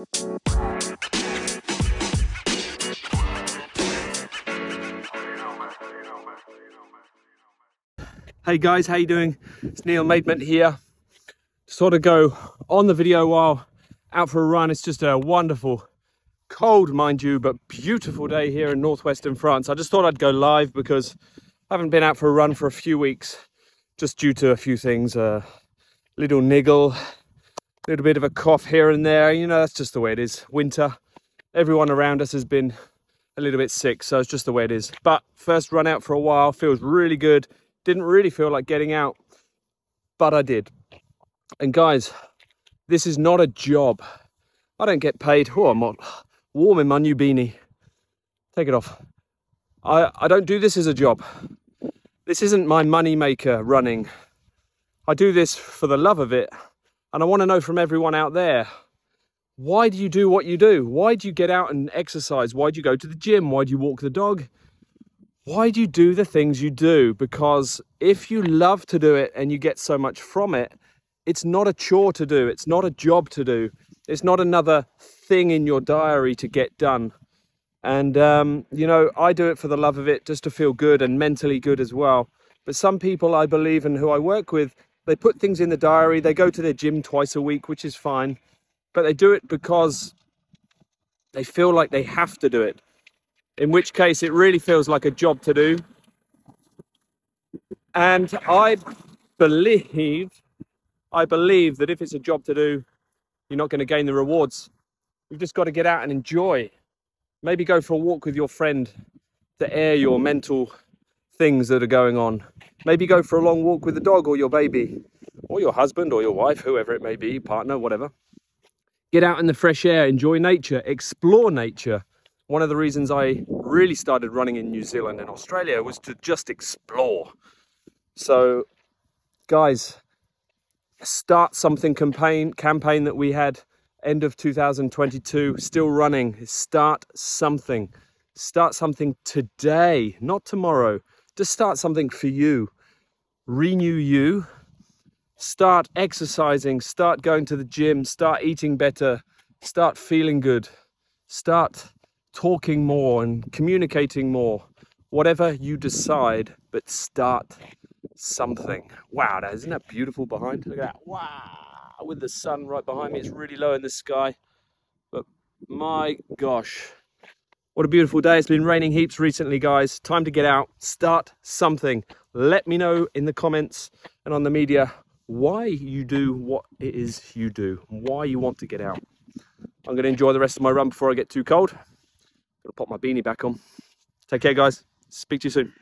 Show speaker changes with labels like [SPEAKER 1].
[SPEAKER 1] Hey guys, how you doing? It's Neil Maidment here. Sort of go on the video while out for a run. It's just a wonderful, cold mind you, but beautiful day here in northwestern France. I just thought I'd go live because I haven't been out for a run for a few weeks, just due to a few things. A little niggle, little bit of a cough here and there. You know, that's just the way it is. Winter. Everyone around us has been a little bit sick, so it's just the way it is. But first run out for a while, feels really good didn't really feel like getting out, but I did. And guys, this is not a job. I don't get paid. Oh, I'm warm in my new beanie. Take it off. I, I don't do this as a job. This isn't my money maker running. I do this for the love of it. And I want to know from everyone out there, why do you do what you do? Why do you get out and exercise? Why do you go to the gym? Why do you walk the dog? why do you do the things you do? Because if you love to do it and you get so much from it, it's not a chore to do. It's not a job to do. It's not another thing in your diary to get done. And, um, you know, I do it for the love of it, just to feel good and mentally good as well. But some people I believe and who I work with, they put things in the diary, they go to their gym twice a week, which is fine. But they do it because they feel like they have to do it in which case it really feels like a job to do. And I believe, I believe that if it's a job to do, you're not going to gain the rewards. You've just got to get out and enjoy. Maybe go for a walk with your friend to air your mental things that are going on. Maybe go for a long walk with the dog or your baby or your husband or your wife, whoever it may be, partner, whatever. Get out in the fresh air, enjoy nature, explore nature, one of the reasons I really started running in New Zealand and Australia was to just explore. So, guys, start something campaign campaign that we had end of 2022 still running. Start something. Start something today, not tomorrow. Just start something for you. Renew you. Start exercising, start going to the gym, start eating better, start feeling good. Start talking more and communicating more, whatever you decide, but start something. Wow, that, isn't that beautiful behind? Look at that. Wow, with the sun right behind me. It's really low in the sky, but my gosh, what a beautiful day. It's been raining heaps recently, guys. Time to get out, start something. Let me know in the comments and on the media why you do what it is you do, why you want to get out. I'm going to enjoy the rest of my run before I get too cold. Gonna pop my beanie back on. Take care, guys. Speak to you soon.